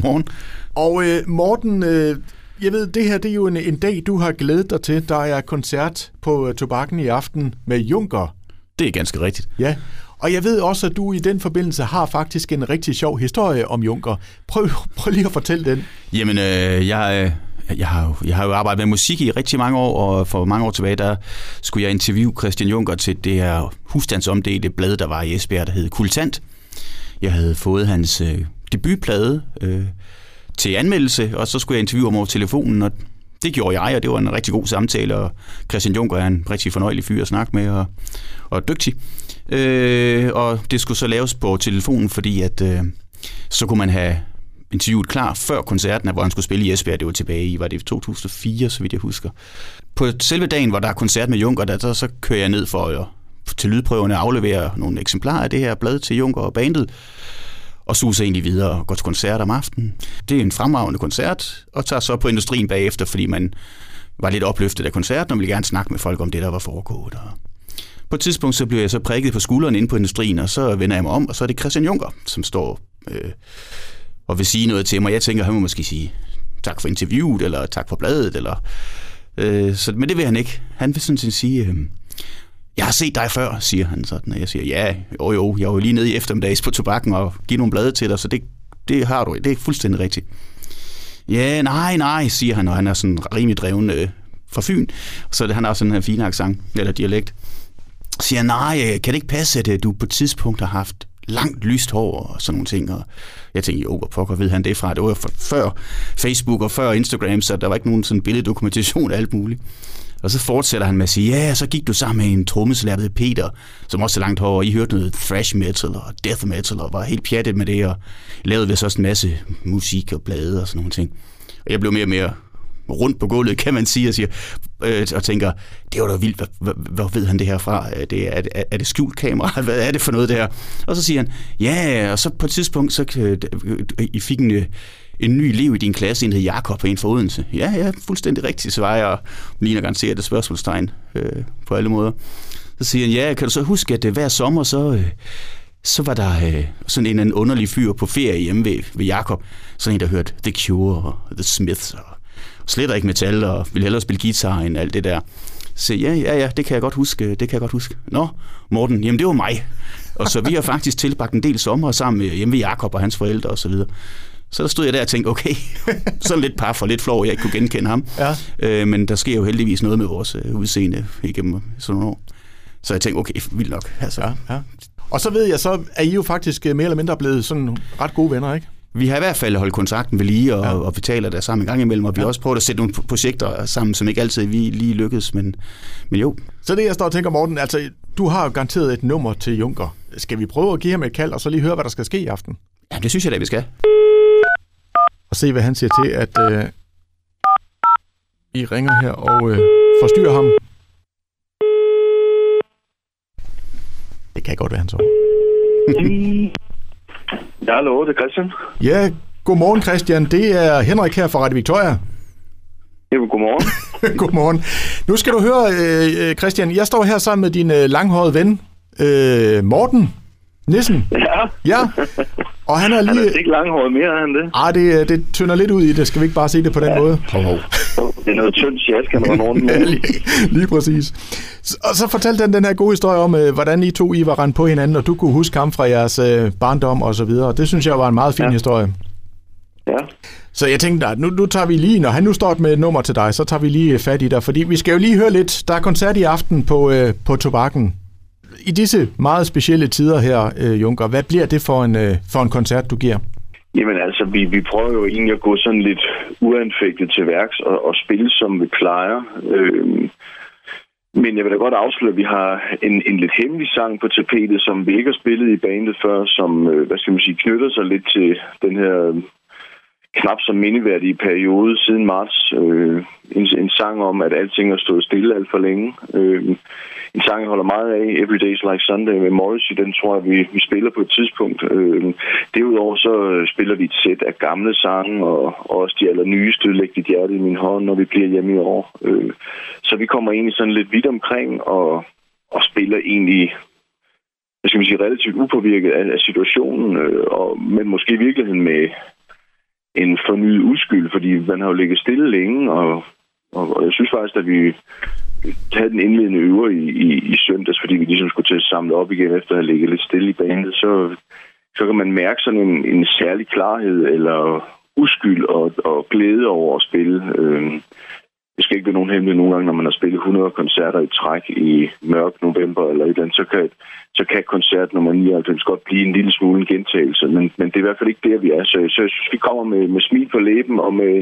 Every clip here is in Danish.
Godmorgen. Og øh, Morten, øh, jeg ved, det her det er jo en, en dag, du har glædet dig til. Der er koncert på uh, Tobakken i aften med Junker. Det er ganske rigtigt. Ja, og jeg ved også, at du i den forbindelse har faktisk en rigtig sjov historie om Junker. Prøv, prøv lige at fortælle den. Jamen, øh, jeg, jeg, har jo, jeg har jo arbejdet med musik i rigtig mange år, og for mange år tilbage, der skulle jeg interviewe Christian Junker til det her husstandsomdelte blad, der var i Esbjerg, der hed Kultant. Jeg havde fået hans øh, debutplade øh, til anmeldelse, og så skulle jeg interviewe ham over telefonen, og det gjorde jeg, og det var en rigtig god samtale, og Christian Juncker er en rigtig fornøjelig fyr at snakke med, og, og dygtig. Øh, og det skulle så laves på telefonen, fordi at øh, så kunne man have interviewet klar før koncerten, hvor han skulle spille i Esbjerg. Det var tilbage i, var det 2004, så vidt jeg husker. På selve dagen, hvor der er koncert med Junker, der, så, så kører jeg ned for at til lydprøverne aflevere nogle eksemplarer af det her blad til Junker og bandet og suser egentlig videre og går til koncert om aftenen. Det er en fremragende koncert, og tager så på industrien bagefter, fordi man var lidt opløftet af koncerten, og ville gerne snakke med folk om det, der var foregået. Og på et tidspunkt så bliver jeg så prikket på skulderen inde på industrien, og så vender jeg mig om, og så er det Christian Juncker, som står øh, og vil sige noget til mig. Jeg tænker, han må måske sige tak for interviewet, eller tak for bladet, eller... Øh, så, men det vil han ikke. Han vil sådan set sige, øh, jeg har set dig før, siger han sådan. Og jeg siger, ja, jo jo, jeg var lige nede i eftermiddags på tobakken og give nogle blade til dig, så det, det har du, det er fuldstændig rigtigt. Ja, nej, nej, siger han, og han er sådan rimelig dreven øh, fra Fyn, så han har sådan en fin accent, eller dialekt. Siger nej, øh, kan det ikke passe, at øh, du på et tidspunkt har haft langt lyst hår og sådan nogle ting. Og jeg tænkte, jo, hvor pokker ved han det fra? Det var før Facebook og før Instagram, så der var ikke nogen sådan billeddokumentation af alt muligt. Og så fortsætter han med at sige, ja, så gik du sammen med en trommeslager, der Peter, som også er langt hår, og I hørte noget thrash metal og death metal, og var helt pjattet med det, og lavede vist også en masse musik og blade og sådan nogle ting. Og jeg blev mere og mere rundt på gulvet, kan man sige, og, siger, øh, og tænker, det var da vildt, hvor, hvor ved han det her fra? Er det, er, er, er det skjult kamera? Hvad er det for noget det her? Og så siger han, ja, og så på et tidspunkt, så øh, øh I fik en, øh, en ny elev i din klasse, en hed Jakob, en for Odense. Ja, ja, fuldstændig rigtigt, svarer jeg, og ligner garanteret det spørgsmålstegn øh, på alle måder. Så siger han, ja, kan du så huske, at øh, hver sommer, så, øh, så var der øh, sådan en, en underlig fyr på ferie hjemme ved, ved Jakob. Sådan en, der hørte The Cure og The Smiths og slet ikke metal og ville hellere spille guitar end alt det der. Så ja, ja, ja, det kan jeg godt huske, øh, det kan jeg godt huske. Nå, Morten, jamen det var mig. Og så vi har faktisk tilbragt en del sommer sammen øh, hjemme ved Jakob og hans forældre og så videre. Så der stod jeg der og tænkte, okay, sådan lidt par for lidt flov, jeg ikke kunne genkende ham. Ja. Øh, men der sker jo heldigvis noget med vores øh, udseende igennem sådan nogle år. Så jeg tænkte, okay, vildt nok. Altså. Ja, ja. Og så ved jeg, så er I jo faktisk øh, mere eller mindre blevet sådan ret gode venner, ikke? Vi har i hvert fald holdt kontakten ved lige, og, ja. og vi taler der sammen en gang imellem, og vi ja. har også prøvet at sætte nogle projekter sammen, som ikke altid vi lige lykkedes, men, men jo. Så det, jeg står og tænker, Morten, altså, du har jo garanteret et nummer til Junker. Skal vi prøve at give ham et kald, og så lige høre, hvad der skal ske i aften? Ja, det synes jeg da, vi skal og se, hvad han siger til, at øh, I ringer her og øh, forstyrrer ham. Det kan godt være, han så. ja, hallo, det er Christian. Ja, godmorgen Christian. Det er Henrik her fra Radio Victoria. Ja, godmorgen. godmorgen. Nu skal du høre, øh, Christian, jeg står her sammen med din øh, langhårede ven, øh, Morten. Nissen? Ja. Ja. Og han er lige... Han er ikke langhåret mere end det. Ej, det, det tynder lidt ud i det. Skal vi ikke bare se det på den ja. måde? Hov, hov. Det er noget tyndt sjæs, kan man rundt med. lige, lige præcis. Og så fortalte han den her gode historie om, øh, hvordan I to I var rendt på hinanden, og du kunne huske ham fra jeres øh, barndom og så videre. Det synes jeg var en meget fin ja. historie. Ja. Så jeg tænkte, at nu, nu tager vi lige, når han nu står med et nummer til dig, så tager vi lige fat i dig, fordi vi skal jo lige høre lidt. Der er koncert i aften på, øh, på Tobakken i disse meget specielle tider her, øh, Junker, hvad bliver det for en, øh, for en koncert, du giver? Jamen altså, vi, vi prøver jo egentlig at gå sådan lidt uanfægtet til værks og, og spille, som vi plejer. Øh, men jeg vil da godt afsløre, at vi har en, en lidt hemmelig sang på tapetet, som vi ikke har spillet i bandet før, som, øh, hvad skal man sige, knytter sig lidt til den her knap så mindeværdige periode siden marts. Øh, en, en sang om, at alting har stået stille alt for længe. Øh, en sang, jeg holder meget af, Every Day's Like Sunday med Morrissey, den tror jeg, vi, vi spiller på et tidspunkt. Øh, derudover så spiller vi et sæt af gamle sange, og, og også de allernyeste, Læg dit hjerte i min hånd, når vi bliver hjemme i år. Øh, så vi kommer egentlig sådan lidt vidt omkring, og, og spiller egentlig hvad skal man sige, relativt upåvirket af, af situationen, øh, og, men måske i virkeligheden med, en fornyet uskyld, fordi man har jo ligget stille længe, og, og, og jeg synes faktisk, at vi havde den indledende øver i, i, i søndags, fordi vi ligesom skulle til at samle op igen efter at have ligget lidt stille i banen, så, så kan man mærke sådan en, en særlig klarhed eller uskyld og, og glæde over at spille. Øh, det skal ikke være nogen hemmelighed nogle gange, når man har spillet 100 koncerter i træk i mørk november eller et eller andet, så kan, så kan koncert nummer 99 godt blive en lille smule en gentagelse, men, men det er i hvert fald ikke der, vi er. Så, så jeg synes, vi kommer med, med smil på læben og med,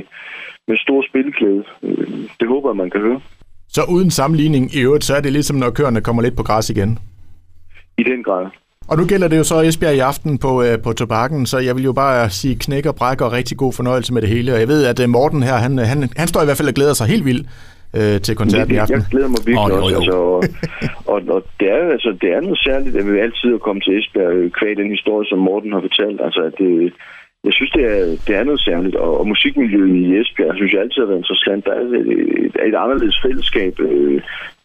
med stor spilglæde. Øh, det håber jeg, man kan høre. Så uden sammenligning i øvrigt, så er det ligesom, når køerne kommer lidt på græs igen? I den grad. Og nu gælder det jo så Esbjerg i aften på, øh, på tobakken, så jeg vil jo bare sige knæk og bræk og rigtig god fornøjelse med det hele. Og jeg ved, at øh, Morten her, han, han, han står i hvert fald og glæder sig helt vildt øh, til koncerten i aften. Jeg glæder mig virkelig oh, også. Altså, og, og, og det, er, altså, det er noget særligt, at vi altid at komme til Esbjerg øh, kvæg den historie, som Morten har fortalt. Altså, at det, jeg synes, det er, det er noget særligt, og, og musikmiljøet i Esbjerg synes jeg altid har været interessant. Der er et, et, et anderledes fællesskab. Øh,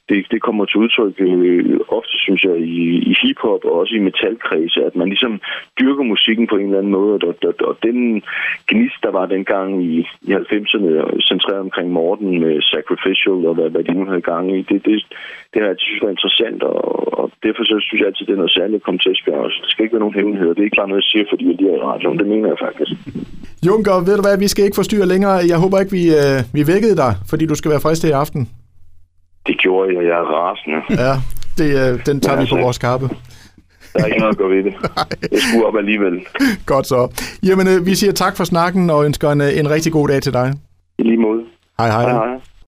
det, det kommer til udtryk øh, ofte, synes jeg, i, i hiphop og også i metalkredse, at man ligesom dyrker musikken på en eller anden måde, og, og, og den gnist, der var dengang i, i 90'erne, centreret omkring Morten med Sacrificial og hvad, hvad de nu havde gang i, det, det, det har jeg synes var interessant, og, og derfor så synes jeg altid, det er noget særligt at komme til Esbjerg også. Det skal ikke være nogen hemmeligheder. Det er ikke bare noget, jeg siger, fordi jeg lige er i radioen. Det mener jeg faktisk. Junker, ved du hvad, vi skal ikke forstyrre længere. Jeg håber ikke, vi, øh, vi vækkede dig, fordi du skal være frisk i aften. Det gjorde jeg, jeg er rasende. Ja, det, øh, den tager ja, vi på vores kappe. Der er ikke noget at gå ved det. Jeg skulle op alligevel. Godt så. Jamen, øh, vi siger tak for snakken og ønsker en, øh, en rigtig god dag til dig. I lige måde. Hej hej. hej, hej.